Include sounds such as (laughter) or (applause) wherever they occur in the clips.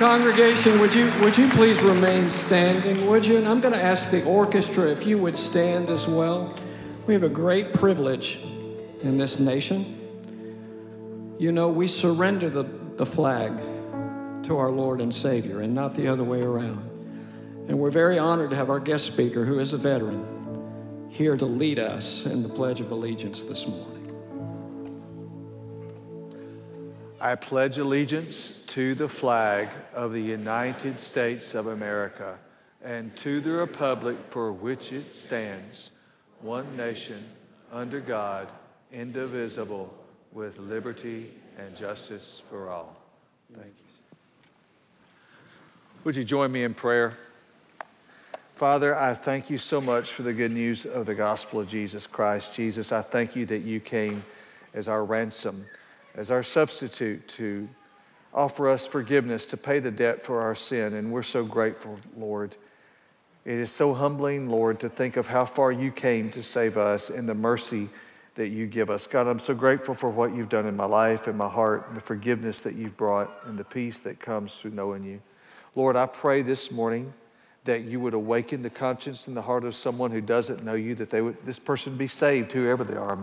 Congregation, would you, would you please remain standing, would you? And I'm going to ask the orchestra if you would stand as well. We have a great privilege in this nation. You know, we surrender the, the flag to our Lord and Savior and not the other way around. And we're very honored to have our guest speaker, who is a veteran, here to lead us in the Pledge of Allegiance this morning. I pledge allegiance to the flag of the United States of America and to the republic for which it stands, one nation, under God, indivisible, with liberty and justice for all. Thank you. Would you join me in prayer? Father, I thank you so much for the good news of the gospel of Jesus Christ. Jesus, I thank you that you came as our ransom as our substitute to offer us forgiveness, to pay the debt for our sin. And we're so grateful, Lord. It is so humbling, Lord, to think of how far you came to save us and the mercy that you give us. God, I'm so grateful for what you've done in my life and my heart, the forgiveness that you've brought, and the peace that comes through knowing you. Lord, I pray this morning that you would awaken the conscience in the heart of someone who doesn't know you, that they would, this person be saved, whoever they are.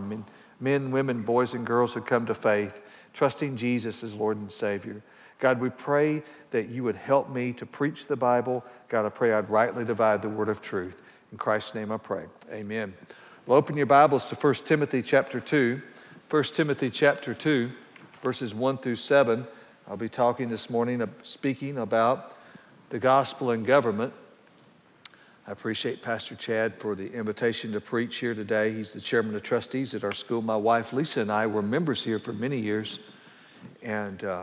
Men, women, boys, and girls who come to faith, trusting Jesus as Lord and Savior. God, we pray that you would help me to preach the Bible. God, I pray I'd rightly divide the word of truth. In Christ's name I pray. Amen. Well, open your Bibles to 1 Timothy chapter 2. 1 Timothy chapter 2, verses 1 through 7. I'll be talking this morning, uh, speaking about the gospel and government. I appreciate Pastor Chad for the invitation to preach here today. He's the chairman of trustees at our school. My wife Lisa and I were members here for many years. And uh,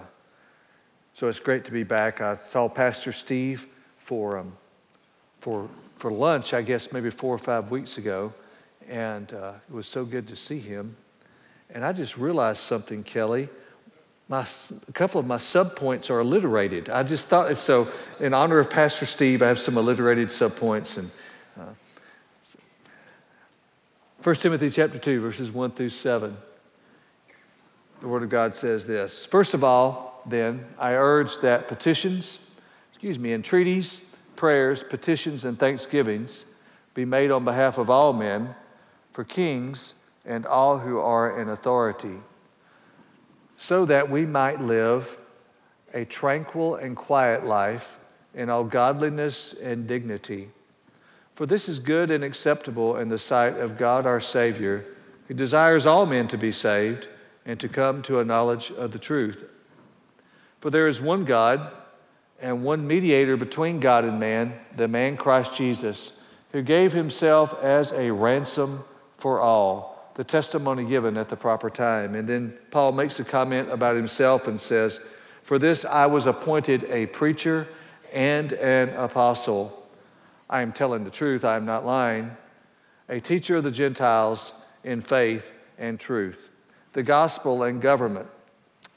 so it's great to be back. I saw Pastor Steve for, um, for, for lunch, I guess maybe four or five weeks ago. And uh, it was so good to see him. And I just realized something, Kelly my, a couple of my subpoints are alliterated. I just thought so. In honor of Pastor Steve, I have some alliterated subpoints. And uh, 1 Timothy chapter 2, verses 1 through 7. The Word of God says this First of all, then, I urge that petitions, excuse me, entreaties, prayers, petitions, and thanksgivings be made on behalf of all men, for kings and all who are in authority so that we might live a tranquil and quiet life in all godliness and dignity. For this is good and acceptable in the sight of God our Savior, who desires all men to be saved and to come to a knowledge of the truth. For there is one God and one mediator between God and man, the man Christ Jesus, who gave himself as a ransom for all the testimony given at the proper time. And then Paul makes a comment about himself and says, For this I was appointed a preacher and an apostle. I am telling the truth, I am not lying. A teacher of the Gentiles in faith and truth. The gospel and government.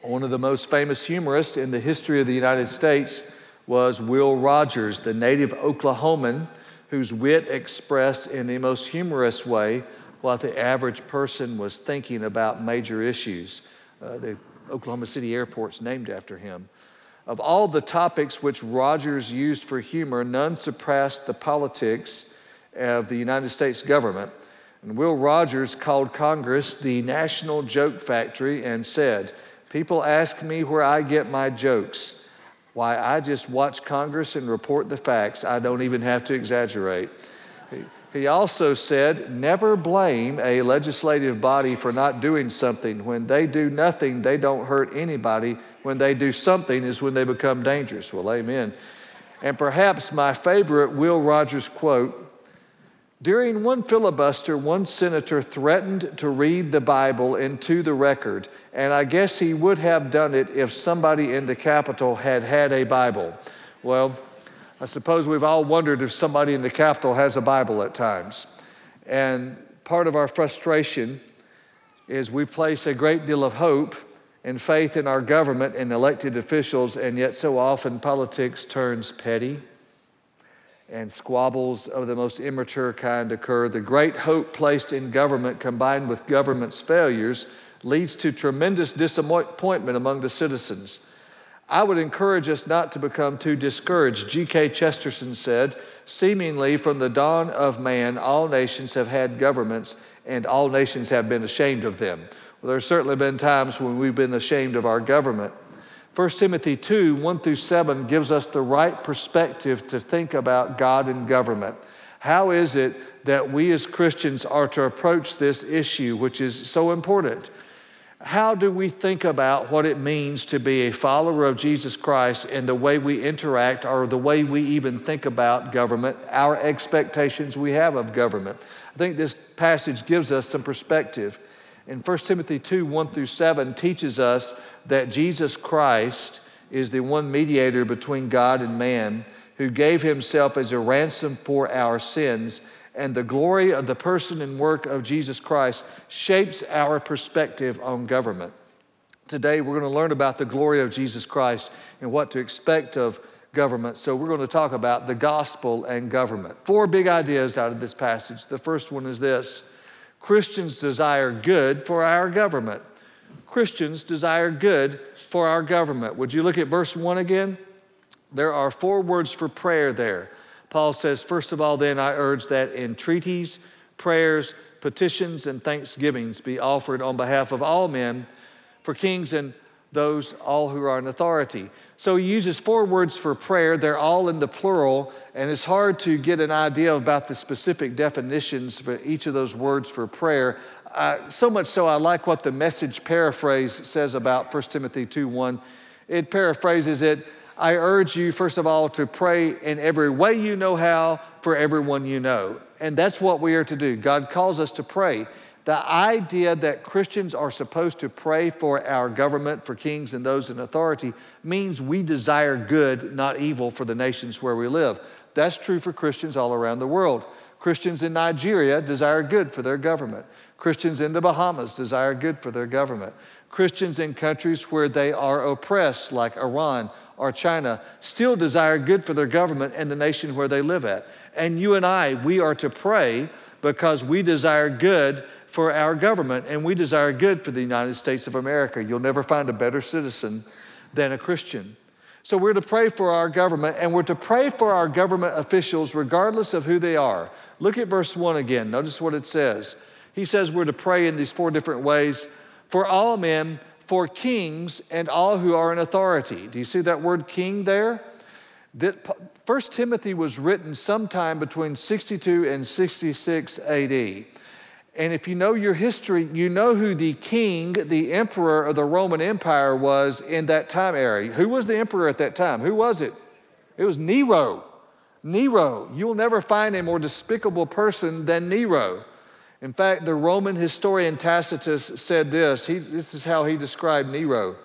One of the most famous humorists in the history of the United States was Will Rogers, the native Oklahoman whose wit expressed in the most humorous way what the average person was thinking about major issues. Uh, the Oklahoma City airport's named after him. Of all the topics which Rogers used for humor, none surpassed the politics of the United States government. And Will Rogers called Congress the National Joke Factory and said, People ask me where I get my jokes. Why, I just watch Congress and report the facts. I don't even have to exaggerate. He also said, never blame a legislative body for not doing something. When they do nothing, they don't hurt anybody. When they do something is when they become dangerous. Well, amen. And perhaps my favorite Will Rogers quote during one filibuster, one senator threatened to read the Bible into the record, and I guess he would have done it if somebody in the Capitol had had a Bible. Well, I suppose we've all wondered if somebody in the Capitol has a Bible at times. And part of our frustration is we place a great deal of hope and faith in our government and elected officials, and yet so often politics turns petty and squabbles of the most immature kind occur. The great hope placed in government combined with government's failures leads to tremendous disappointment among the citizens. I would encourage us not to become too discouraged. G.K. Chesterton said, Seemingly from the dawn of man, all nations have had governments, and all nations have been ashamed of them. Well, there's certainly been times when we've been ashamed of our government. 1 Timothy 2 1 through 7 gives us the right perspective to think about God and government. How is it that we as Christians are to approach this issue, which is so important? How do we think about what it means to be a follower of Jesus Christ and the way we interact or the way we even think about government, our expectations we have of government? I think this passage gives us some perspective. In 1 Timothy 2 1 through 7 teaches us that Jesus Christ is the one mediator between God and man who gave himself as a ransom for our sins and the glory of the person and work of Jesus Christ shapes our perspective on government. Today, we're going to learn about the glory of Jesus Christ and what to expect of government. So, we're going to talk about the gospel and government. Four big ideas out of this passage. The first one is this Christians desire good for our government. Christians desire good for our government. Would you look at verse 1 again? There are four words for prayer there. Paul says, First of all, then, I urge that entreaties, prayers, petitions, and thanksgivings be offered on behalf of all men for kings and those all who are in authority. So he uses four words for prayer. They're all in the plural, and it's hard to get an idea about the specific definitions for each of those words for prayer. Uh, so much so, I like what the message paraphrase says about 1 Timothy 2 1. It paraphrases it I urge you, first of all, to pray in every way you know how for everyone you know. And that's what we are to do. God calls us to pray. The idea that Christians are supposed to pray for our government, for kings and those in authority, means we desire good, not evil, for the nations where we live. That's true for Christians all around the world. Christians in Nigeria desire good for their government. Christians in the Bahamas desire good for their government. Christians in countries where they are oppressed, like Iran or China still desire good for their government and the nation where they live at. And you and I, we are to pray because we desire good for our government and we desire good for the United States of America. You'll never find a better citizen than a Christian. So we're to pray for our government and we're to pray for our government officials regardless of who they are. Look at verse 1 again. Notice what it says. He says we're to pray in these four different ways for all men for kings and all who are in authority. Do you see that word king there? That First Timothy was written sometime between 62 and 66 AD. And if you know your history, you know who the king, the emperor of the Roman Empire was in that time area. Who was the emperor at that time? Who was it? It was Nero. Nero. You'll never find a more despicable person than Nero. In fact, the Roman historian Tacitus said this. He, this is how he described Nero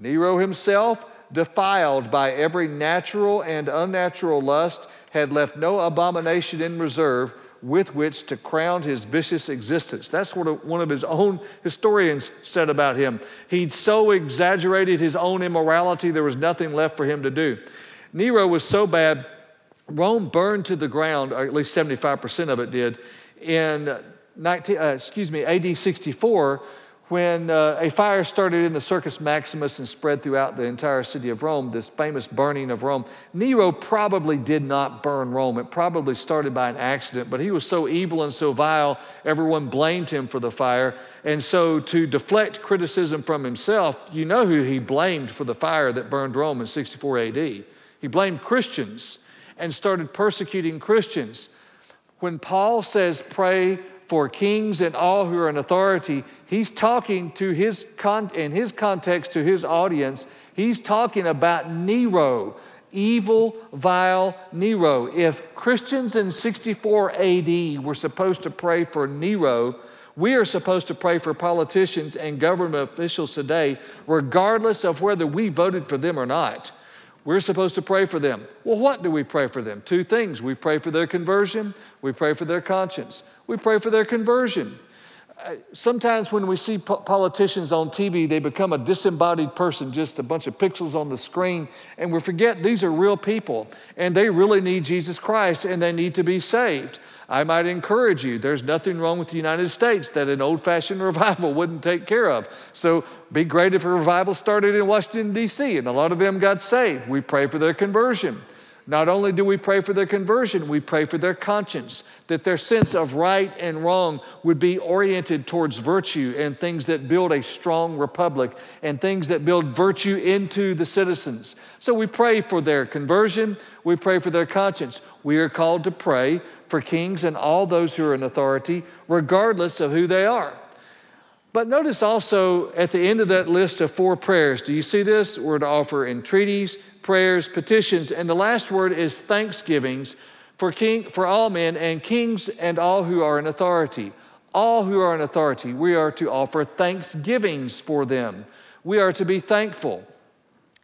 Nero himself, defiled by every natural and unnatural lust, had left no abomination in reserve with which to crown his vicious existence. That's what one of his own historians said about him. He'd so exaggerated his own immorality, there was nothing left for him to do. Nero was so bad, Rome burned to the ground, or at least 75% of it did, in 19, uh, excuse me, AD 64, when uh, a fire started in the Circus Maximus and spread throughout the entire city of Rome, this famous burning of Rome. Nero probably did not burn Rome. It probably started by an accident, but he was so evil and so vile, everyone blamed him for the fire. And so, to deflect criticism from himself, you know who he blamed for the fire that burned Rome in 64 AD. He blamed Christians and started persecuting Christians. When Paul says, pray for kings and all who are in authority, he's talking to his con- in his context to his audience. He's talking about Nero, evil, vile Nero. If Christians in 64 AD were supposed to pray for Nero, we are supposed to pray for politicians and government officials today, regardless of whether we voted for them or not. We're supposed to pray for them. Well, what do we pray for them? Two things. We pray for their conversion, we pray for their conscience, we pray for their conversion. Uh, sometimes when we see po- politicians on TV, they become a disembodied person, just a bunch of pixels on the screen, and we forget these are real people and they really need Jesus Christ and they need to be saved. I might encourage you, there's nothing wrong with the United States that an old fashioned (laughs) revival wouldn't take care of. So, be great if a revival started in Washington, D.C., and a lot of them got saved. We pray for their conversion. Not only do we pray for their conversion, we pray for their conscience, that their sense of right and wrong would be oriented towards virtue and things that build a strong republic and things that build virtue into the citizens. So we pray for their conversion, we pray for their conscience. We are called to pray for kings and all those who are in authority, regardless of who they are. But notice also at the end of that list of four prayers, do you see this? We're to offer entreaties, prayers, petitions, and the last word is thanksgivings for, king, for all men and kings and all who are in authority. All who are in authority, we are to offer thanksgivings for them. We are to be thankful.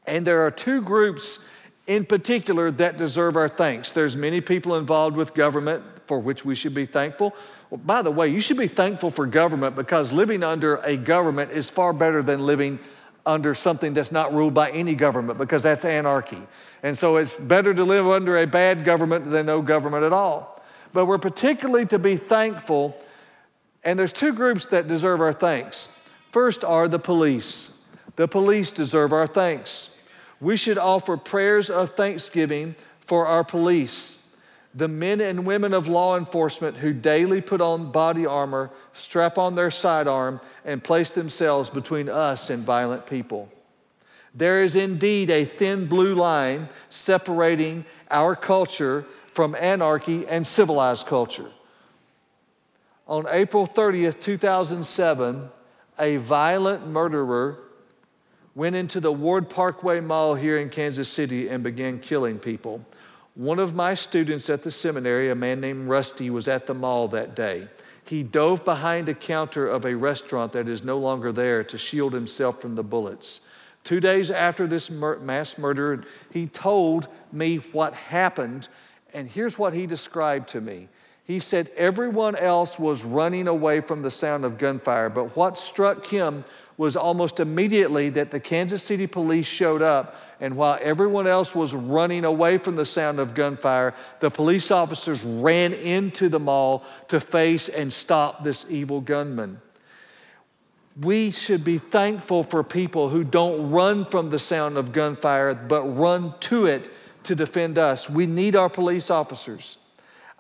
And there are two groups in particular that deserve our thanks. There's many people involved with government for which we should be thankful. Well, by the way, you should be thankful for government because living under a government is far better than living under something that's not ruled by any government because that's anarchy. And so it's better to live under a bad government than no government at all. But we're particularly to be thankful, and there's two groups that deserve our thanks. First are the police. The police deserve our thanks. We should offer prayers of thanksgiving for our police the men and women of law enforcement who daily put on body armor, strap on their sidearm, and place themselves between us and violent people. There is indeed a thin blue line separating our culture from anarchy and civilized culture. On April 30th, 2007, a violent murderer went into the Ward Parkway Mall here in Kansas City and began killing people. One of my students at the seminary, a man named Rusty, was at the mall that day. He dove behind a counter of a restaurant that is no longer there to shield himself from the bullets. Two days after this mur- mass murder, he told me what happened, and here's what he described to me. He said everyone else was running away from the sound of gunfire, but what struck him was almost immediately that the Kansas City police showed up and while everyone else was running away from the sound of gunfire, the police officers ran into the mall to face and stop this evil gunman. We should be thankful for people who don't run from the sound of gunfire, but run to it to defend us. We need our police officers.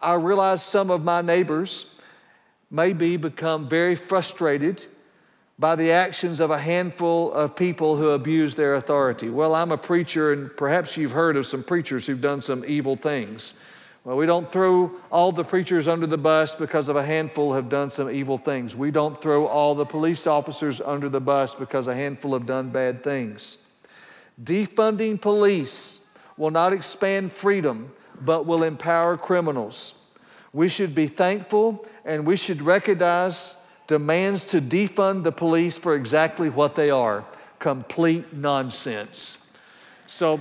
I realize some of my neighbors may be become very frustrated by the actions of a handful of people who abuse their authority. Well, I'm a preacher, and perhaps you've heard of some preachers who've done some evil things. Well, we don't throw all the preachers under the bus because of a handful have done some evil things. We don't throw all the police officers under the bus because a handful have done bad things. Defunding police will not expand freedom, but will empower criminals. We should be thankful and we should recognize demands to defund the police for exactly what they are complete nonsense. So,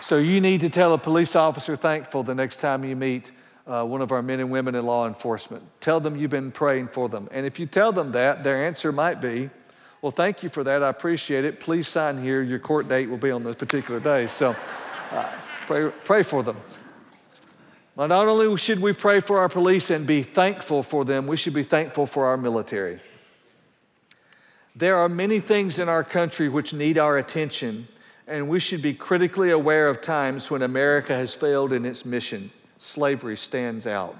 so you need to tell a police officer thankful the next time you meet uh, one of our men and women in law enforcement. Tell them you've been praying for them. And if you tell them that, their answer might be, Well, thank you for that. I appreciate it. Please sign here. Your court date will be on this particular day. So, uh, Pray, pray for them. Well, not only should we pray for our police and be thankful for them, we should be thankful for our military. There are many things in our country which need our attention, and we should be critically aware of times when America has failed in its mission. Slavery stands out.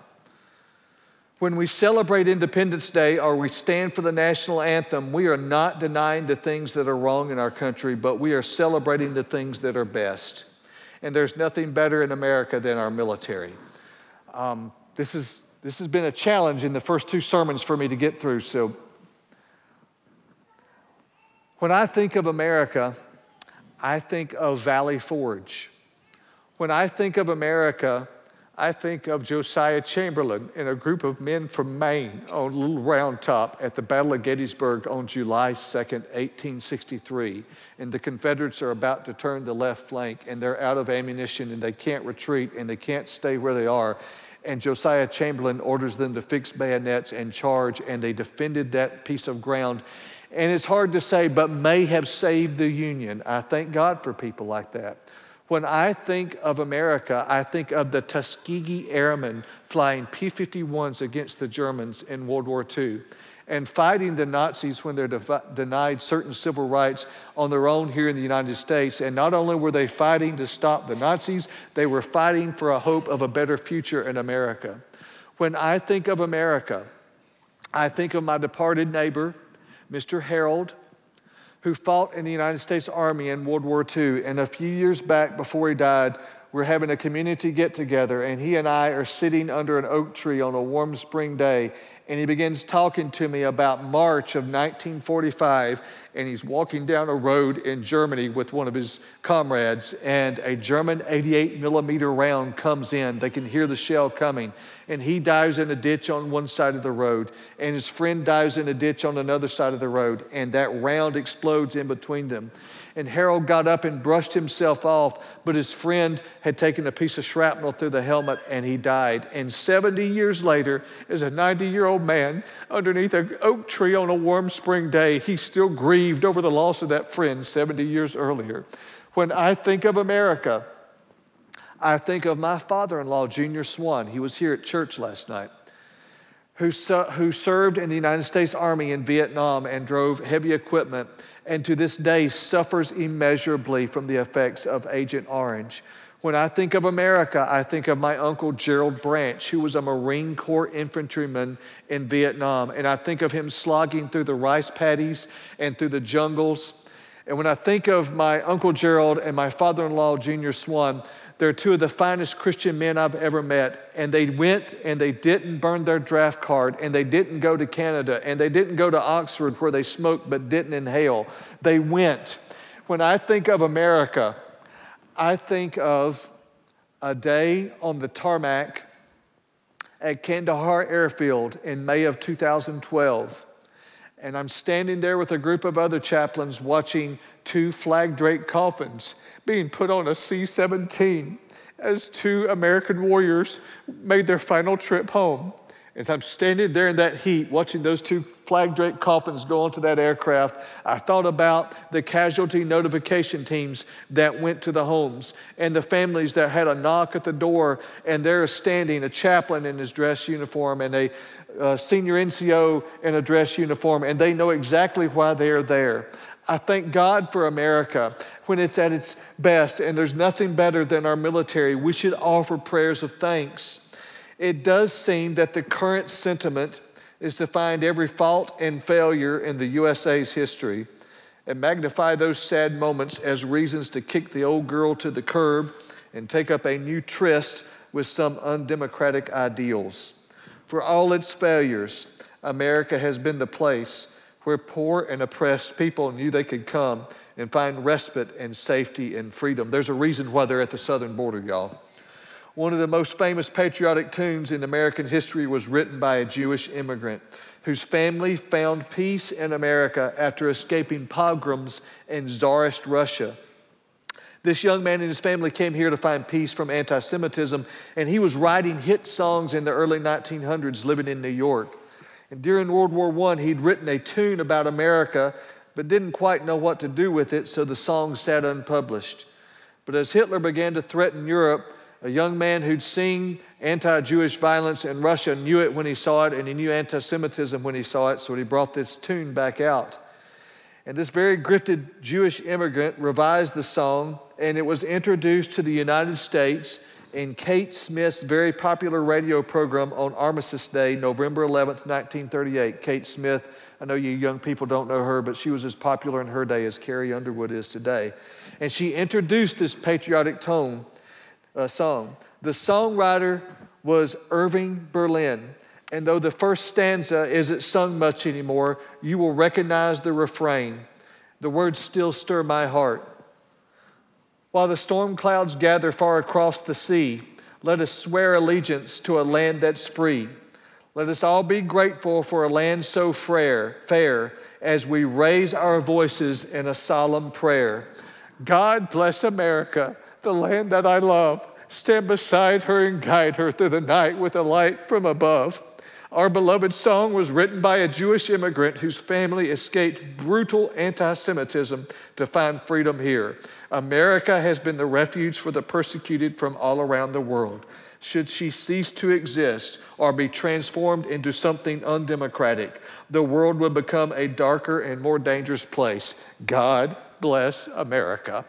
When we celebrate Independence Day or we stand for the national anthem, we are not denying the things that are wrong in our country, but we are celebrating the things that are best and there's nothing better in America than our military. Um, this, is, this has been a challenge in the first two sermons for me to get through. So, when I think of America, I think of Valley Forge. When I think of America, I think of Josiah Chamberlain and a group of men from Maine on Little Round Top at the Battle of Gettysburg on July 2nd, 1863. And the Confederates are about to turn the left flank and they're out of ammunition and they can't retreat and they can't stay where they are. And Josiah Chamberlain orders them to fix bayonets and charge, and they defended that piece of ground. And it's hard to say, but may have saved the Union. I thank God for people like that. When I think of America, I think of the Tuskegee Airmen flying P 51s against the Germans in World War II and fighting the Nazis when they're de- denied certain civil rights on their own here in the United States. And not only were they fighting to stop the Nazis, they were fighting for a hope of a better future in America. When I think of America, I think of my departed neighbor, Mr. Harold, who fought in the United States Army in World War II. And a few years back, before he died, we're having a community get together, and he and I are sitting under an oak tree on a warm spring day. And he begins talking to me about March of 1945 and he's walking down a road in Germany with one of his comrades, and a German 88 millimeter round comes in. They can hear the shell coming, and he dives in a ditch on one side of the road, and his friend dives in a ditch on another side of the road, and that round explodes in between them. And Harold got up and brushed himself off, but his friend had taken a piece of shrapnel through the helmet and he died. And 70 years later, as a 90 year old man underneath an oak tree on a warm spring day, he still grieved over the loss of that friend 70 years earlier. When I think of America, I think of my father in law, Junior Swan. He was here at church last night. Who, who served in the United States Army in Vietnam and drove heavy equipment and to this day suffers immeasurably from the effects of Agent Orange. When I think of America, I think of my uncle Gerald Branch, who was a Marine Corps infantryman in Vietnam. And I think of him slogging through the rice paddies and through the jungles. And when I think of my uncle Gerald and my father in law, Junior Swan, they're two of the finest Christian men I've ever met. And they went and they didn't burn their draft card and they didn't go to Canada and they didn't go to Oxford where they smoked but didn't inhale. They went. When I think of America, I think of a day on the tarmac at Kandahar Airfield in May of 2012. And I'm standing there with a group of other chaplains watching two flag draped coffins being put on a C 17 as two American warriors made their final trip home. As I'm standing there in that heat, watching those two flag draped coffins go onto that aircraft, I thought about the casualty notification teams that went to the homes and the families that had a knock at the door, and there is standing a chaplain in his dress uniform and a, a senior NCO in a dress uniform, and they know exactly why they are there. I thank God for America when it's at its best, and there's nothing better than our military. We should offer prayers of thanks. It does seem that the current sentiment is to find every fault and failure in the USA's history and magnify those sad moments as reasons to kick the old girl to the curb and take up a new tryst with some undemocratic ideals. For all its failures, America has been the place where poor and oppressed people knew they could come and find respite and safety and freedom. There's a reason why they're at the southern border, y'all. One of the most famous patriotic tunes in American history was written by a Jewish immigrant whose family found peace in America after escaping pogroms in Tsarist Russia. This young man and his family came here to find peace from anti Semitism, and he was writing hit songs in the early 1900s living in New York. And during World War I, he'd written a tune about America, but didn't quite know what to do with it, so the song sat unpublished. But as Hitler began to threaten Europe, a young man who'd seen anti Jewish violence in Russia knew it when he saw it, and he knew anti Semitism when he saw it, so he brought this tune back out. And this very gifted Jewish immigrant revised the song, and it was introduced to the United States in Kate Smith's very popular radio program on Armistice Day, November 11th, 1938. Kate Smith, I know you young people don't know her, but she was as popular in her day as Carrie Underwood is today. And she introduced this patriotic tone uh, song. The songwriter was Irving Berlin. And though the first stanza isn't sung much anymore, you will recognize the refrain. The words still stir my heart. While the storm clouds gather far across the sea, Let us swear allegiance to a land that's free. Let us all be grateful for a land so fair, fair as we raise our voices in a solemn prayer. God bless America, the land that I love. Stand beside her and guide her through the night with a light from above. Our beloved song was written by a Jewish immigrant whose family escaped brutal anti Semitism to find freedom here. America has been the refuge for the persecuted from all around the world. Should she cease to exist or be transformed into something undemocratic, the world would become a darker and more dangerous place. God bless America.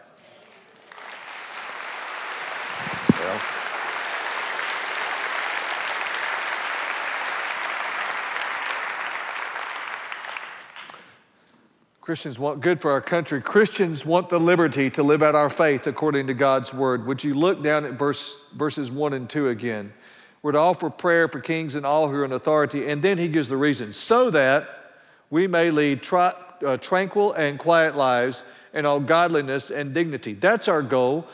Christians want good for our country. Christians want the liberty to live out our faith according to God's word. Would you look down at verse, verses 1 and 2 again? We're to offer prayer for kings and all who are in authority. And then he gives the reason so that we may lead tra- uh, tranquil and quiet lives in all godliness and dignity. That's our goal.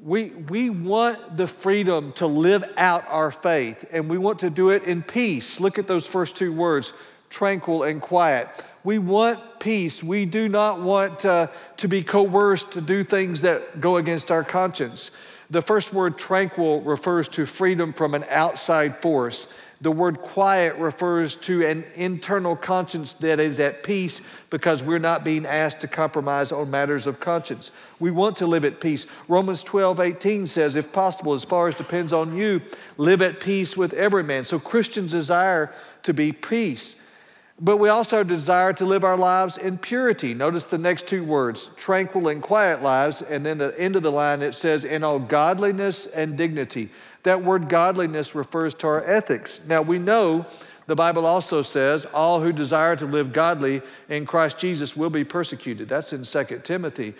We, we want the freedom to live out our faith, and we want to do it in peace. Look at those first two words tranquil and quiet. We want peace. We do not want uh, to be coerced to do things that go against our conscience. The first word, tranquil, refers to freedom from an outside force. The word quiet refers to an internal conscience that is at peace because we're not being asked to compromise on matters of conscience. We want to live at peace. Romans 12, 18 says, if possible, as far as depends on you, live at peace with every man. So Christians desire to be peace. But we also desire to live our lives in purity. Notice the next two words tranquil and quiet lives. And then the end of the line, it says, in all godliness and dignity. That word godliness refers to our ethics. Now we know the Bible also says, all who desire to live godly in Christ Jesus will be persecuted. That's in 2 Timothy.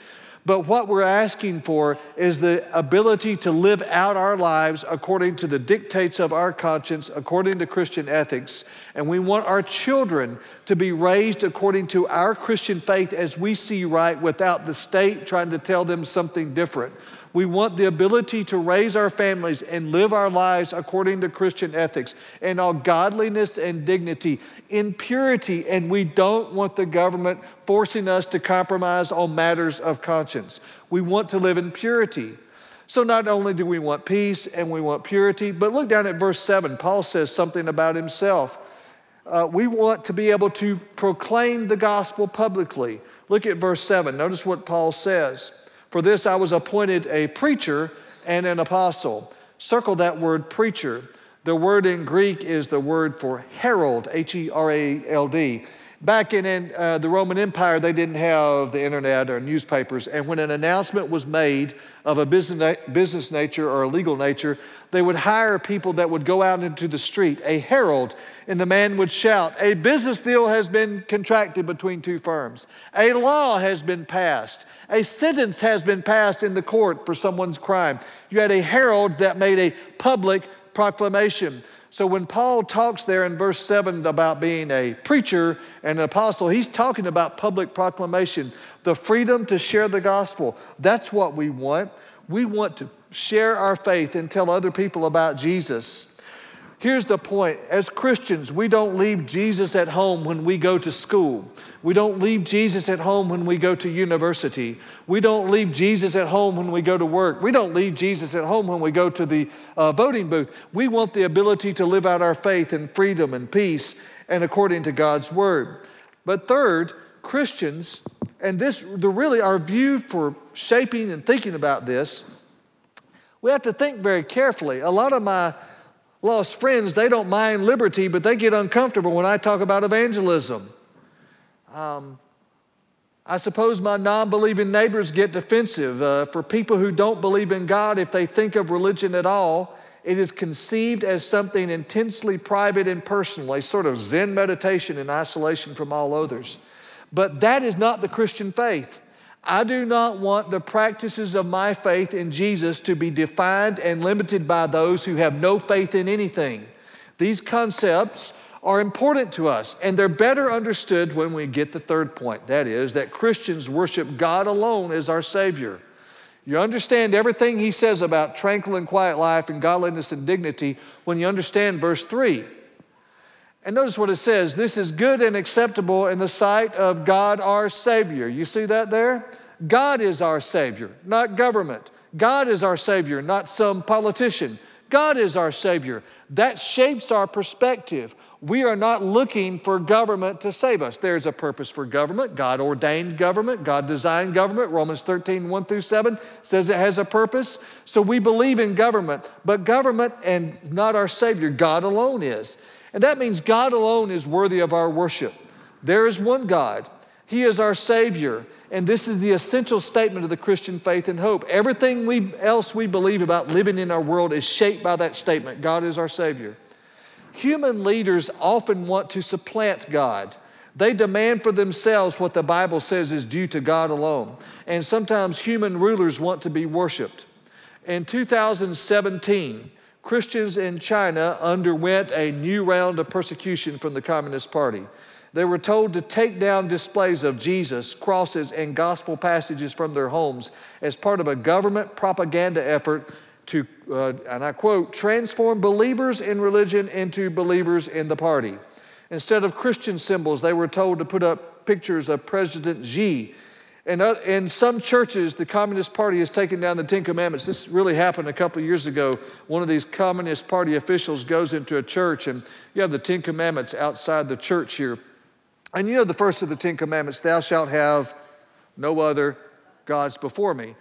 But what we're asking for is the ability to live out our lives according to the dictates of our conscience, according to Christian ethics. And we want our children to be raised according to our Christian faith as we see right without the state trying to tell them something different. We want the ability to raise our families and live our lives according to Christian ethics and all godliness and dignity in purity. And we don't want the government forcing us to compromise on matters of conscience. We want to live in purity. So not only do we want peace and we want purity, but look down at verse 7. Paul says something about himself. Uh, we want to be able to proclaim the gospel publicly. Look at verse 7. Notice what Paul says. For this I was appointed a preacher and an apostle. Circle that word preacher. The word in Greek is the word for herald, H E R A L D. Back in, in uh, the Roman Empire, they didn't have the internet or newspapers, and when an announcement was made of a business, business nature or a legal nature, they would hire people that would go out into the street, a herald, and the man would shout, A business deal has been contracted between two firms, a law has been passed, a sentence has been passed in the court for someone's crime. You had a herald that made a public proclamation. So when Paul talks there in verse 7 about being a preacher and an apostle, he's talking about public proclamation, the freedom to share the gospel. That's what we want. We want to share our faith and tell other people about Jesus. Here's the point as Christians, we don't leave Jesus at home when we go to school. We don't leave Jesus at home when we go to university. We don't leave Jesus at home when we go to work. We don't leave Jesus at home when we go to the uh, voting booth. We want the ability to live out our faith in freedom and peace and according to God's word. But third, Christians, and this the really our view for shaping and thinking about this, we have to think very carefully. A lot of my lost friends, they don't mind liberty, but they get uncomfortable when I talk about evangelism. Um, I suppose my non believing neighbors get defensive. Uh, for people who don't believe in God, if they think of religion at all, it is conceived as something intensely private and personal, a sort of Zen meditation in isolation from all others. But that is not the Christian faith. I do not want the practices of my faith in Jesus to be defined and limited by those who have no faith in anything. These concepts are important to us, and they're better understood when we get the third point that is, that Christians worship God alone as our Savior. You understand everything he says about tranquil and quiet life and godliness and dignity when you understand verse 3. And notice what it says this is good and acceptable in the sight of God our Savior. You see that there? God is our Savior, not government. God is our Savior, not some politician. God is our Savior. That shapes our perspective. We are not looking for government to save us. There's a purpose for government. God ordained government, God designed government. Romans 13, 1 through 7 says it has a purpose. So we believe in government, but government and not our Savior, God alone is. And that means God alone is worthy of our worship. There is one God, He is our Savior. And this is the essential statement of the Christian faith and hope. Everything we, else we believe about living in our world is shaped by that statement God is our Savior. Human leaders often want to supplant God. They demand for themselves what the Bible says is due to God alone. And sometimes human rulers want to be worshiped. In 2017, Christians in China underwent a new round of persecution from the Communist Party. They were told to take down displays of Jesus, crosses, and gospel passages from their homes as part of a government propaganda effort to, uh, and I quote, transform believers in religion into believers in the party. Instead of Christian symbols, they were told to put up pictures of President Xi. And uh, in some churches, the Communist Party has taken down the Ten Commandments. This really happened a couple years ago. One of these Communist Party officials goes into a church, and you have the Ten Commandments outside the church here. And you know the first of the Ten Commandments thou shalt have no other gods before me.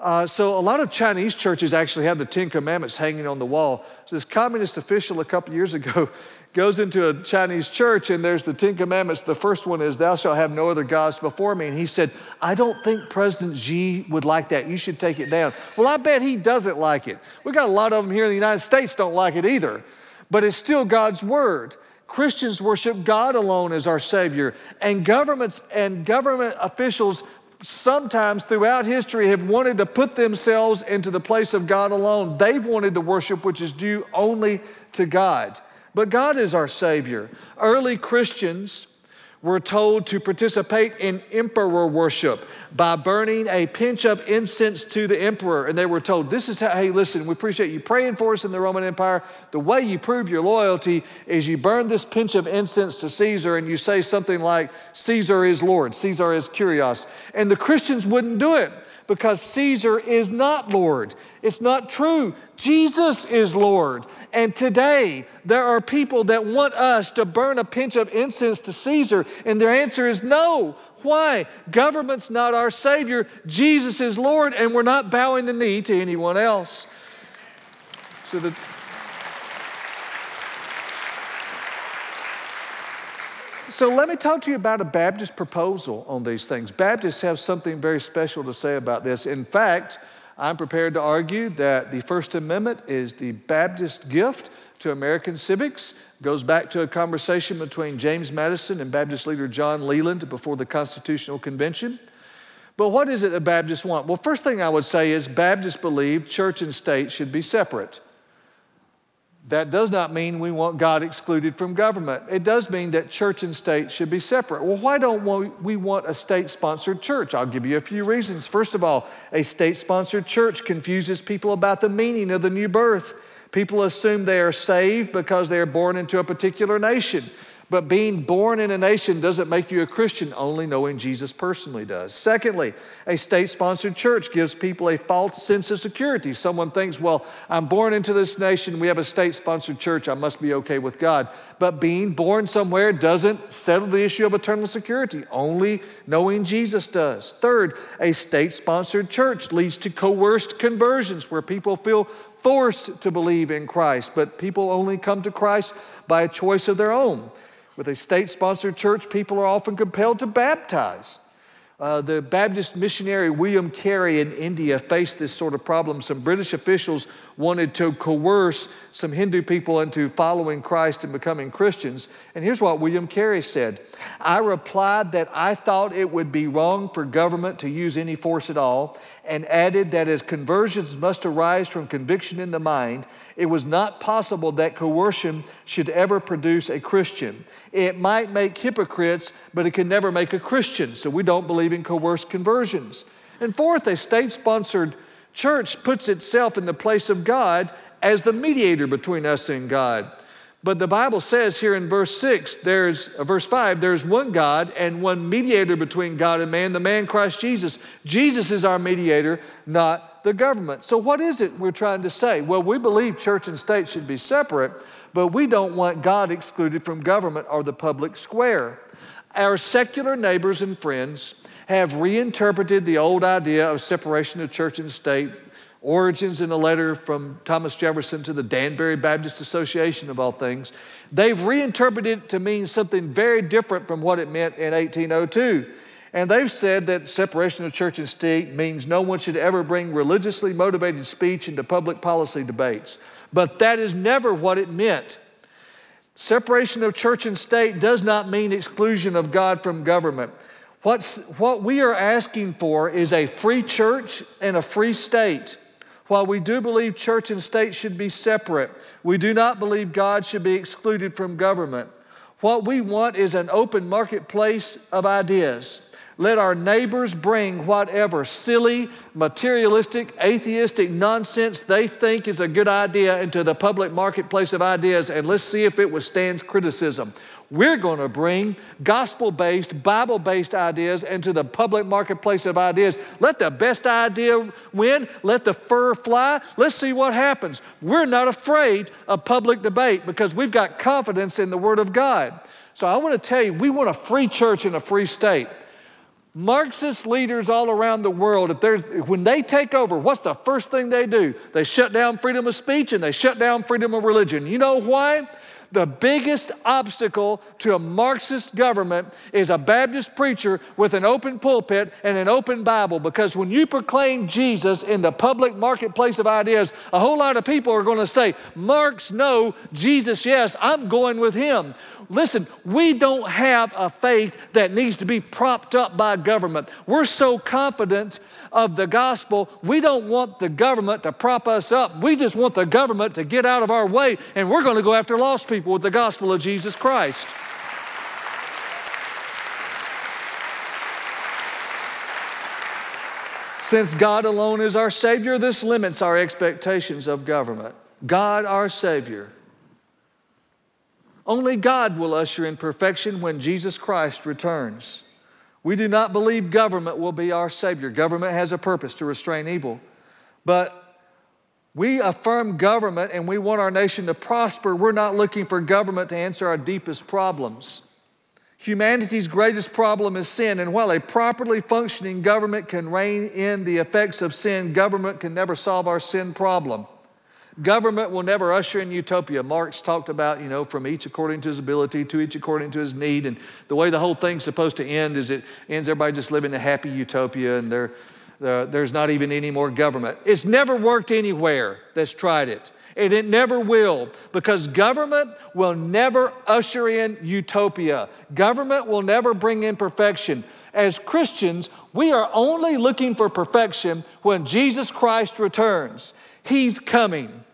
Uh, so a lot of Chinese churches actually have the Ten Commandments hanging on the wall. So this communist official a couple years ago goes into a Chinese church and there's the Ten Commandments. The first one is, Thou shalt have no other gods before me. And he said, I don't think President Xi would like that. You should take it down. Well, I bet he doesn't like it. We got a lot of them here in the United States don't like it either. But it's still God's word. Christians worship God alone as our Savior. And governments and government officials sometimes throughout history have wanted to put themselves into the place of God alone. They've wanted to worship which is due only to God. But God is our Savior. Early Christians were told to participate in emperor worship by burning a pinch of incense to the emperor. And they were told, This is how, hey, listen, we appreciate you praying for us in the Roman Empire. The way you prove your loyalty is you burn this pinch of incense to Caesar and you say something like, Caesar is Lord, Caesar is Kyrios. And the Christians wouldn't do it because Caesar is not Lord. It's not true. Jesus is Lord. And today, there are people that want us to burn a pinch of incense to Caesar, and their answer is no. Why? Government's not our Savior. Jesus is Lord, and we're not bowing the knee to anyone else. So the So let me talk to you about a Baptist proposal on these things. Baptists have something very special to say about this. In fact, I'm prepared to argue that the First Amendment is the Baptist gift to American civics. Goes back to a conversation between James Madison and Baptist leader John Leland before the Constitutional Convention. But what is it that Baptists want? Well, first thing I would say is Baptists believe church and state should be separate. That does not mean we want God excluded from government. It does mean that church and state should be separate. Well, why don't we want a state sponsored church? I'll give you a few reasons. First of all, a state sponsored church confuses people about the meaning of the new birth. People assume they are saved because they are born into a particular nation. But being born in a nation doesn't make you a Christian, only knowing Jesus personally does. Secondly, a state sponsored church gives people a false sense of security. Someone thinks, well, I'm born into this nation, we have a state sponsored church, I must be okay with God. But being born somewhere doesn't settle the issue of eternal security, only knowing Jesus does. Third, a state sponsored church leads to coerced conversions where people feel forced to believe in Christ, but people only come to Christ by a choice of their own. With a state sponsored church, people are often compelled to baptize. Uh, the Baptist missionary William Carey in India faced this sort of problem. Some British officials wanted to coerce some Hindu people into following Christ and becoming Christians. And here's what William Carey said I replied that I thought it would be wrong for government to use any force at all, and added that as conversions must arise from conviction in the mind, it was not possible that coercion should ever produce a Christian. It might make hypocrites, but it can never make a Christian. So we don't believe in coerced conversions. And fourth, a state sponsored Church puts itself in the place of God as the mediator between us and God. But the Bible says here in verse 6, there's uh, verse 5, there's one God and one mediator between God and man, the man Christ Jesus. Jesus is our mediator, not the government. So what is it we're trying to say? Well, we believe church and state should be separate, but we don't want God excluded from government or the public square. Our secular neighbors and friends have reinterpreted the old idea of separation of church and state origins in a letter from Thomas Jefferson to the Danbury Baptist Association, of all things. They've reinterpreted it to mean something very different from what it meant in 1802. And they've said that separation of church and state means no one should ever bring religiously motivated speech into public policy debates. But that is never what it meant. Separation of church and state does not mean exclusion of God from government. What's, what we are asking for is a free church and a free state. While we do believe church and state should be separate, we do not believe God should be excluded from government. What we want is an open marketplace of ideas. Let our neighbors bring whatever silly, materialistic, atheistic nonsense they think is a good idea into the public marketplace of ideas, and let's see if it withstands criticism. We're going to bring gospel based, Bible based ideas into the public marketplace of ideas. Let the best idea win. Let the fur fly. Let's see what happens. We're not afraid of public debate because we've got confidence in the Word of God. So I want to tell you, we want a free church and a free state. Marxist leaders all around the world, if when they take over, what's the first thing they do? They shut down freedom of speech and they shut down freedom of religion. You know why? The biggest obstacle to a Marxist government is a Baptist preacher with an open pulpit and an open Bible. Because when you proclaim Jesus in the public marketplace of ideas, a whole lot of people are going to say, Marx, no, Jesus, yes, I'm going with him. Listen, we don't have a faith that needs to be propped up by government. We're so confident of the gospel, we don't want the government to prop us up. We just want the government to get out of our way, and we're going to go after lost people with the gospel of Jesus Christ. Since God alone is our Savior, this limits our expectations of government. God, our Savior, only God will usher in perfection when Jesus Christ returns. We do not believe government will be our Savior. Government has a purpose to restrain evil. But we affirm government and we want our nation to prosper. We're not looking for government to answer our deepest problems. Humanity's greatest problem is sin, and while a properly functioning government can rein in the effects of sin, government can never solve our sin problem. Government will never usher in utopia. Marx talked about, you know, from each according to his ability to each according to his need. And the way the whole thing's supposed to end is it ends everybody just living a happy utopia and there, there's not even any more government. It's never worked anywhere that's tried it. And it never will because government will never usher in utopia. Government will never bring in perfection. As Christians, we are only looking for perfection when Jesus Christ returns. He's coming.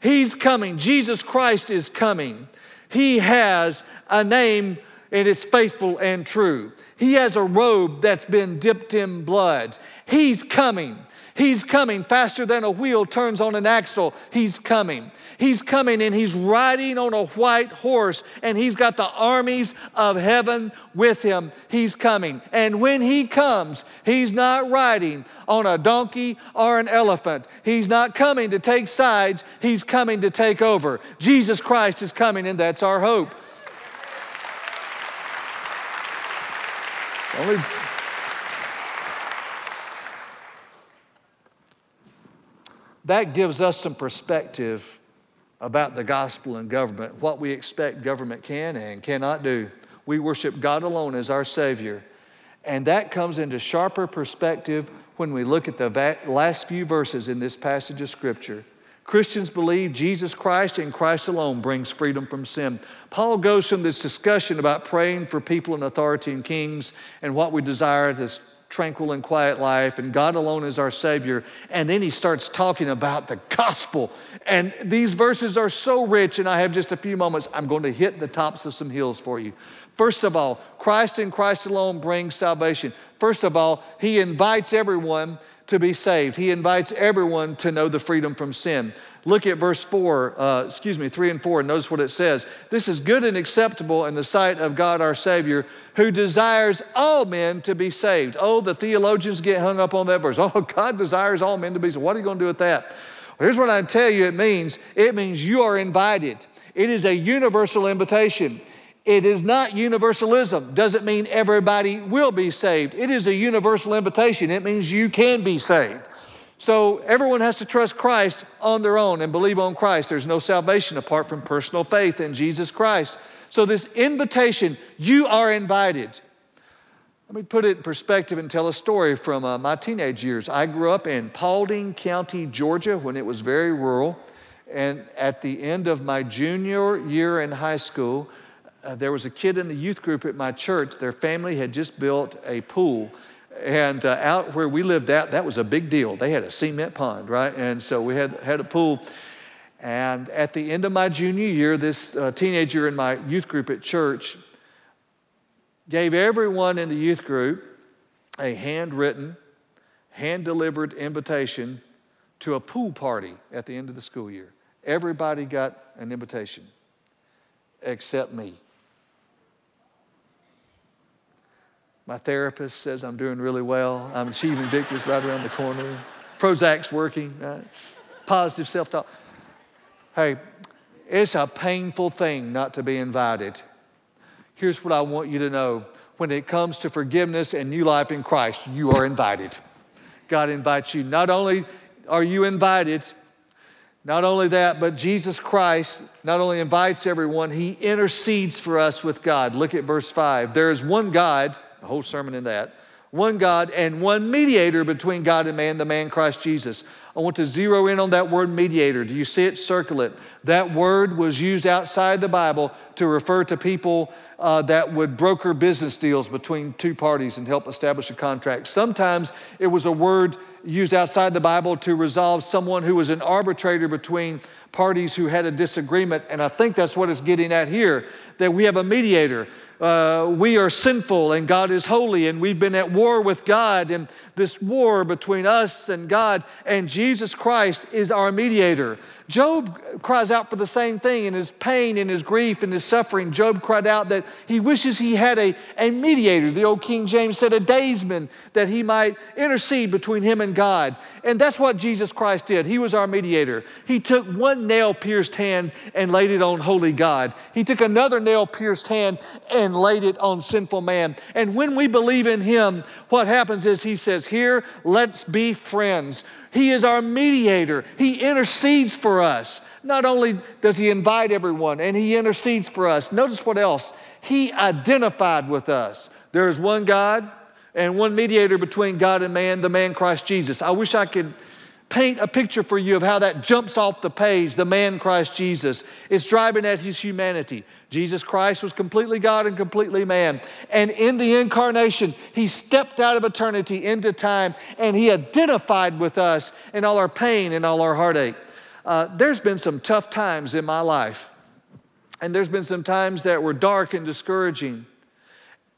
He's coming. Jesus Christ is coming. He has a name and it's faithful and true. He has a robe that's been dipped in blood. He's coming. He's coming faster than a wheel turns on an axle. He's coming. He's coming and he's riding on a white horse and he's got the armies of heaven with him. He's coming. And when he comes, he's not riding on a donkey or an elephant. He's not coming to take sides, he's coming to take over. Jesus Christ is coming and that's our hope. Only that gives us some perspective about the gospel and government, what we expect government can and cannot do. We worship God alone as our Savior. And that comes into sharper perspective when we look at the last few verses in this passage of Scripture. Christians believe Jesus Christ and Christ alone brings freedom from sin. Paul goes from this discussion about praying for people in authority and kings and what we desire, this tranquil and quiet life, and God alone is our Savior. And then he starts talking about the gospel. And these verses are so rich, and I have just a few moments. I'm going to hit the tops of some hills for you. First of all, Christ and Christ alone brings salvation. First of all, he invites everyone to be saved. He invites everyone to know the freedom from sin. Look at verse 4, uh, excuse me, 3 and 4, and notice what it says. This is good and acceptable in the sight of God our Savior, who desires all men to be saved. Oh, the theologians get hung up on that verse. (laughs) Oh, God desires all men to be saved. What are you going to do with that? Well, here's what I tell you it means it means you are invited. It is a universal invitation. It is not universalism. Doesn't mean everybody will be saved. It is a universal invitation. It means you can be saved. So everyone has to trust Christ on their own and believe on Christ. There's no salvation apart from personal faith in Jesus Christ. So, this invitation, you are invited. Let me put it in perspective and tell a story from uh, my teenage years. I grew up in Paulding County, Georgia, when it was very rural. And at the end of my junior year in high school, uh, there was a kid in the youth group at my church. Their family had just built a pool and uh, out where we lived at, that was a big deal. They had a cement pond, right? And so we had, had a pool. And at the end of my junior year, this uh, teenager in my youth group at church gave everyone in the youth group a handwritten, hand delivered invitation to a pool party at the end of the school year. Everybody got an invitation except me. My therapist says I'm doing really well. I'm achieving victories right around the corner. Prozac's working, right? Positive self talk. Hey, it's a painful thing not to be invited. Here's what I want you to know when it comes to forgiveness and new life in Christ, you are invited. God invites you. Not only are you invited, not only that, but Jesus Christ not only invites everyone, he intercedes for us with God. Look at verse 5. There is one God a whole sermon in that. One God and one mediator between God and man, the man Christ Jesus. I want to zero in on that word mediator. Do you see it? Circle it. That word was used outside the Bible to refer to people uh, that would broker business deals between two parties and help establish a contract. Sometimes it was a word used outside the Bible to resolve someone who was an arbitrator between parties who had a disagreement. And I think that's what it's getting at here that we have a mediator uh, we are sinful and God is holy, and we've been at war with God, and this war between us and God, and Jesus Christ is our mediator. Job cries out for the same thing in his pain, in his grief, in his suffering. Job cried out that he wishes he had a, a mediator. The old King James said a daysman that he might intercede between him and God. And that's what Jesus Christ did. He was our mediator. He took one nail pierced hand and laid it on holy God. He took another nail pierced hand and laid it on sinful man. And when we believe in him, what happens is he says, Here, let's be friends. He is our mediator. He intercedes for us. Not only does He invite everyone and He intercedes for us, notice what else? He identified with us. There is one God and one mediator between God and man, the man Christ Jesus. I wish I could paint a picture for you of how that jumps off the page the man Christ Jesus. It's driving at his humanity. Jesus Christ was completely God and completely man. And in the incarnation, he stepped out of eternity into time and he identified with us in all our pain and all our heartache. Uh, there's been some tough times in my life, and there's been some times that were dark and discouraging.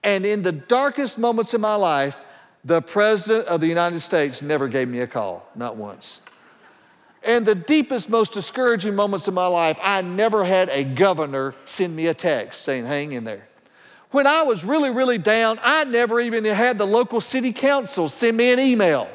And in the darkest moments of my life, the President of the United States never gave me a call, not once. And the deepest, most discouraging moments of my life, I never had a governor send me a text saying, hang in there. When I was really, really down, I never even had the local city council send me an email.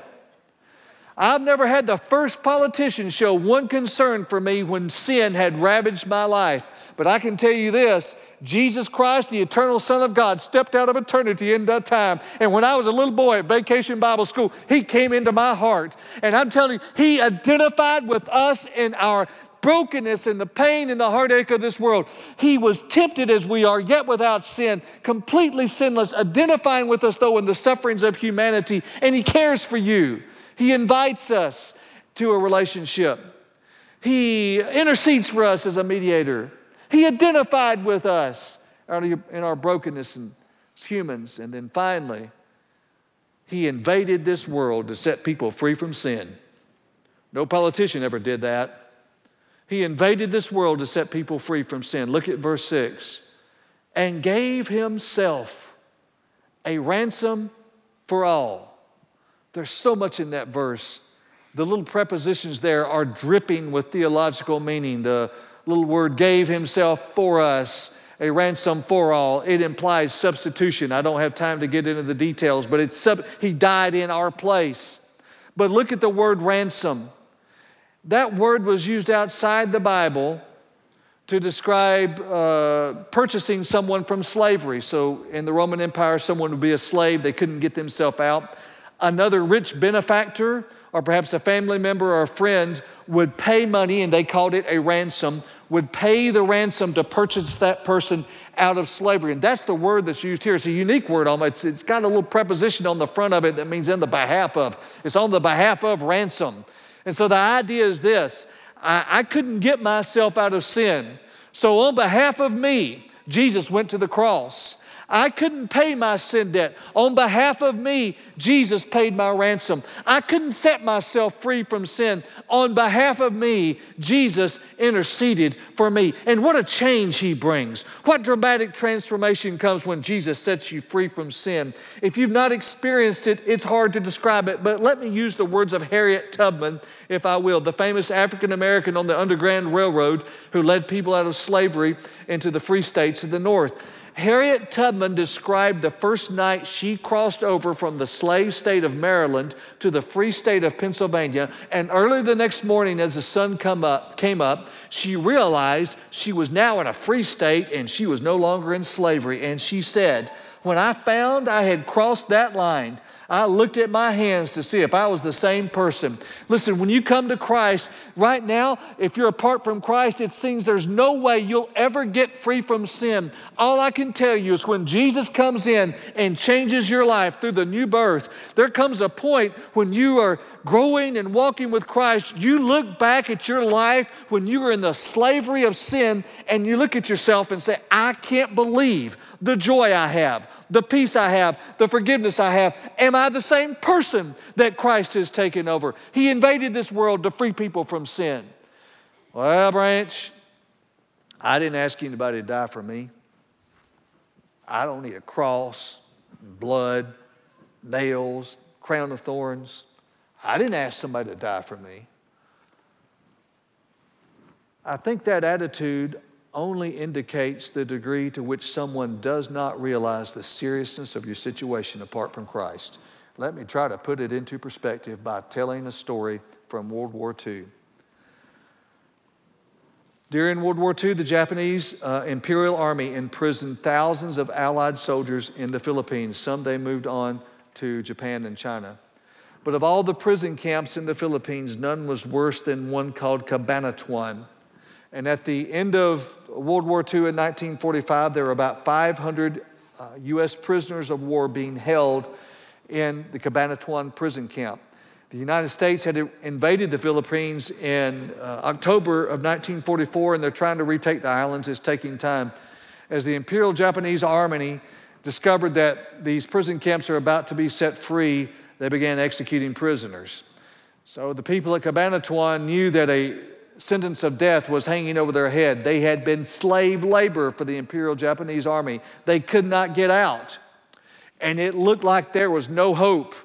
I've never had the first politician show one concern for me when sin had ravaged my life. But I can tell you this Jesus Christ, the eternal Son of God, stepped out of eternity into time. And when I was a little boy at Vacation Bible School, He came into my heart. And I'm telling you, He identified with us in our brokenness and the pain and the heartache of this world. He was tempted as we are, yet without sin, completely sinless, identifying with us, though, in the sufferings of humanity. And He cares for you. He invites us to a relationship. He intercedes for us as a mediator. He identified with us in our brokenness as humans. And then finally, He invaded this world to set people free from sin. No politician ever did that. He invaded this world to set people free from sin. Look at verse 6 and gave Himself a ransom for all There's so much in that verse. The little prepositions there are dripping with theological meaning. The little word gave himself for us, a ransom for all. It implies substitution. I don't have time to get into the details, but it's sub- he died in our place. But look at the word ransom. That word was used outside the Bible to describe uh, purchasing someone from slavery. So in the Roman Empire, someone would be a slave, they couldn't get themselves out. Another rich benefactor, or perhaps a family member or a friend, would pay money, and they called it a ransom, would pay the ransom to purchase that person out of slavery. And that's the word that's used here. It's a unique word almost. It's got a little preposition on the front of it that means in the behalf of. It's on the behalf of ransom. And so the idea is this I, I couldn't get myself out of sin. So, on behalf of me, Jesus went to the cross. I couldn't pay my sin debt. On behalf of me, Jesus paid my ransom. I couldn't set myself free from sin. On behalf of me, Jesus interceded for me. And what a change he brings. What dramatic transformation comes when Jesus sets you free from sin. If you've not experienced it, it's hard to describe it, but let me use the words of Harriet Tubman, if I will, the famous African American on the Underground Railroad who led people out of slavery into the free states of the North. Harriet Tubman described the first night she crossed over from the slave state of Maryland to the free state of Pennsylvania. And early the next morning, as the sun come up, came up, she realized she was now in a free state and she was no longer in slavery. And she said, When I found I had crossed that line, I looked at my hands to see if I was the same person. Listen, when you come to Christ, right now, if you're apart from Christ, it seems there's no way you'll ever get free from sin. All I can tell you is when Jesus comes in and changes your life through the new birth, there comes a point when you are growing and walking with Christ. You look back at your life when you were in the slavery of sin and you look at yourself and say, I can't believe the joy I have, the peace I have, the forgiveness I have. Am I the same person that Christ has taken over? He invaded this world to free people from sin. Well, Branch, I didn't ask anybody to die for me. I don't need a cross, blood, nails, crown of thorns. I didn't ask somebody to die for me. I think that attitude only indicates the degree to which someone does not realize the seriousness of your situation apart from Christ. Let me try to put it into perspective by telling a story from World War II. During World War II, the Japanese uh, Imperial Army imprisoned thousands of Allied soldiers in the Philippines. Some they moved on to Japan and China. But of all the prison camps in the Philippines, none was worse than one called Cabanatuan. And at the end of World War II in 1945, there were about 500 uh, U.S. prisoners of war being held in the Cabanatuan prison camp. The United States had invaded the Philippines in uh, October of 1944, and they're trying to retake the islands. It's taking time. As the Imperial Japanese Army discovered that these prison camps are about to be set free, they began executing prisoners. So the people at Cabanatuan knew that a sentence of death was hanging over their head. They had been slave labor for the Imperial Japanese Army. They could not get out. And it looked like there was no hope.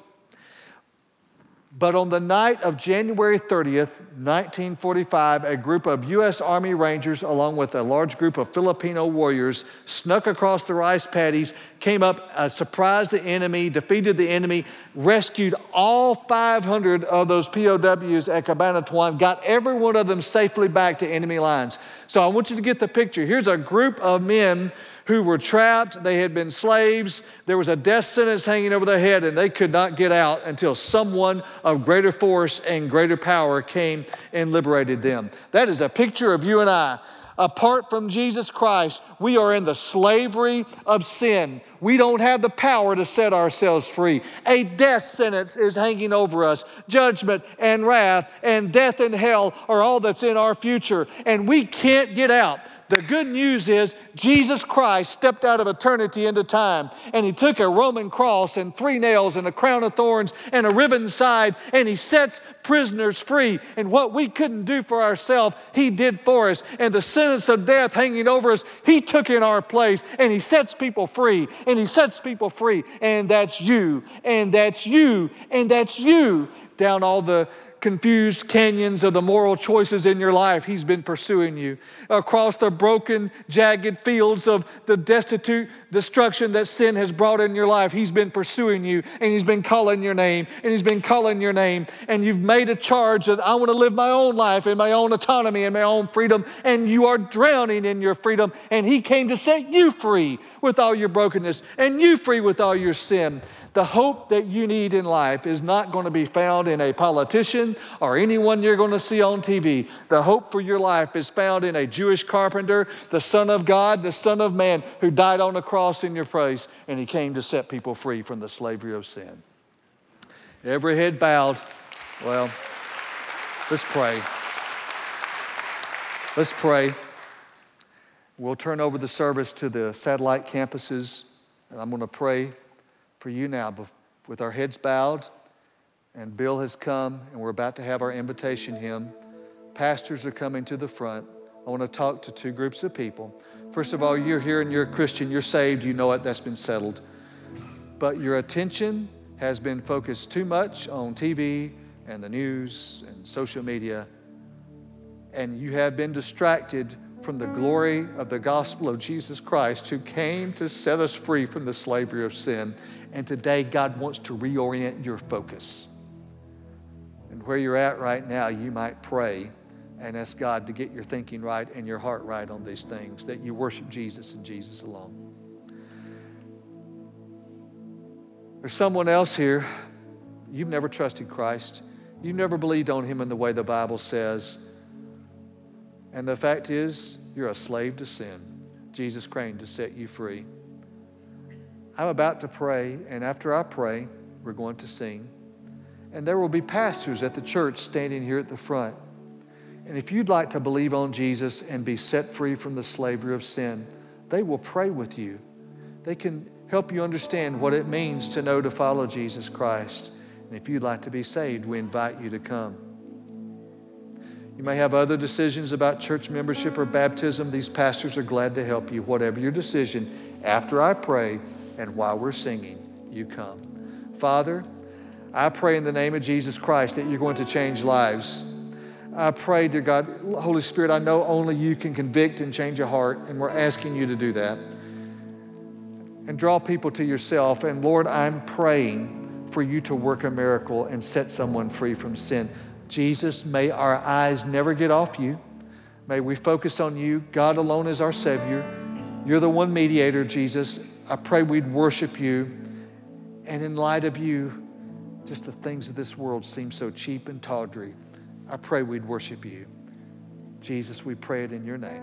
But on the night of January 30th, 1945, a group of U.S. Army Rangers, along with a large group of Filipino warriors, snuck across the rice paddies, came up, uh, surprised the enemy, defeated the enemy, rescued all 500 of those POWs at Cabanatuan, got every one of them safely back to enemy lines. So I want you to get the picture. Here's a group of men who were trapped. They had been slaves. There was a death sentence hanging over their head, and they could not get out until someone of greater force and greater power came and liberated them. That is a picture of you and I. Apart from Jesus Christ, we are in the slavery of sin. We don't have the power to set ourselves free. A death sentence is hanging over us. Judgment and wrath and death and hell are all that's in our future, and we can't get out. The good news is Jesus Christ stepped out of eternity into time and he took a Roman cross and three nails and a crown of thorns and a riven side and he sets prisoners free. And what we couldn't do for ourselves, he did for us. And the sentence of death hanging over us, he took in our place and he sets people free and he sets people free. And that's you and that's you and that's you down all the confused canyons of the moral choices in your life, He's been pursuing you. Across the broken, jagged fields of the destitute destruction that sin has brought in your life, He's been pursuing you and He's been calling your name and He's been calling your name. And you've made a charge that I want to live my own life in my own autonomy and my own freedom. And you are drowning in your freedom. And He came to set you free with all your brokenness and you free with all your sin. The hope that you need in life is not going to be found in a politician or anyone you're going to see on TV. The hope for your life is found in a Jewish carpenter, the Son of God, the Son of Man, who died on a cross in your place, and he came to set people free from the slavery of sin. Every head bowed. Well, let's pray. Let's pray. We'll turn over the service to the satellite campuses, and I'm going to pray for you now with our heads bowed. And Bill has come, and we're about to have our invitation hymn. Pastors are coming to the front. I want to talk to two groups of people. First of all, you're here and you're a Christian, you're saved, you know it, that's been settled. But your attention has been focused too much on TV and the news and social media, and you have been distracted from the glory of the gospel of Jesus Christ, who came to set us free from the slavery of sin. And today, God wants to reorient your focus. And where you're at right now, you might pray and ask God to get your thinking right and your heart right on these things, that you worship Jesus and Jesus alone. There's someone else here, you've never trusted Christ, you've never believed on Him in the way the Bible says. And the fact is, you're a slave to sin. Jesus came to set you free. I'm about to pray, and after I pray, we're going to sing. And there will be pastors at the church standing here at the front. And if you'd like to believe on Jesus and be set free from the slavery of sin, they will pray with you. They can help you understand what it means to know to follow Jesus Christ. And if you'd like to be saved, we invite you to come. You may have other decisions about church membership or baptism. These pastors are glad to help you. Whatever your decision, after I pray, and while we're singing, you come. Father, I pray in the name of Jesus Christ that you're going to change lives. I pray, dear God, Holy Spirit, I know only you can convict and change a heart, and we're asking you to do that. And draw people to yourself. And Lord, I'm praying for you to work a miracle and set someone free from sin. Jesus, may our eyes never get off you. May we focus on you. God alone is our Savior. You're the one mediator, Jesus. I pray we'd worship you. And in light of you, just the things of this world seem so cheap and tawdry. I pray we'd worship you. Jesus, we pray it in your name.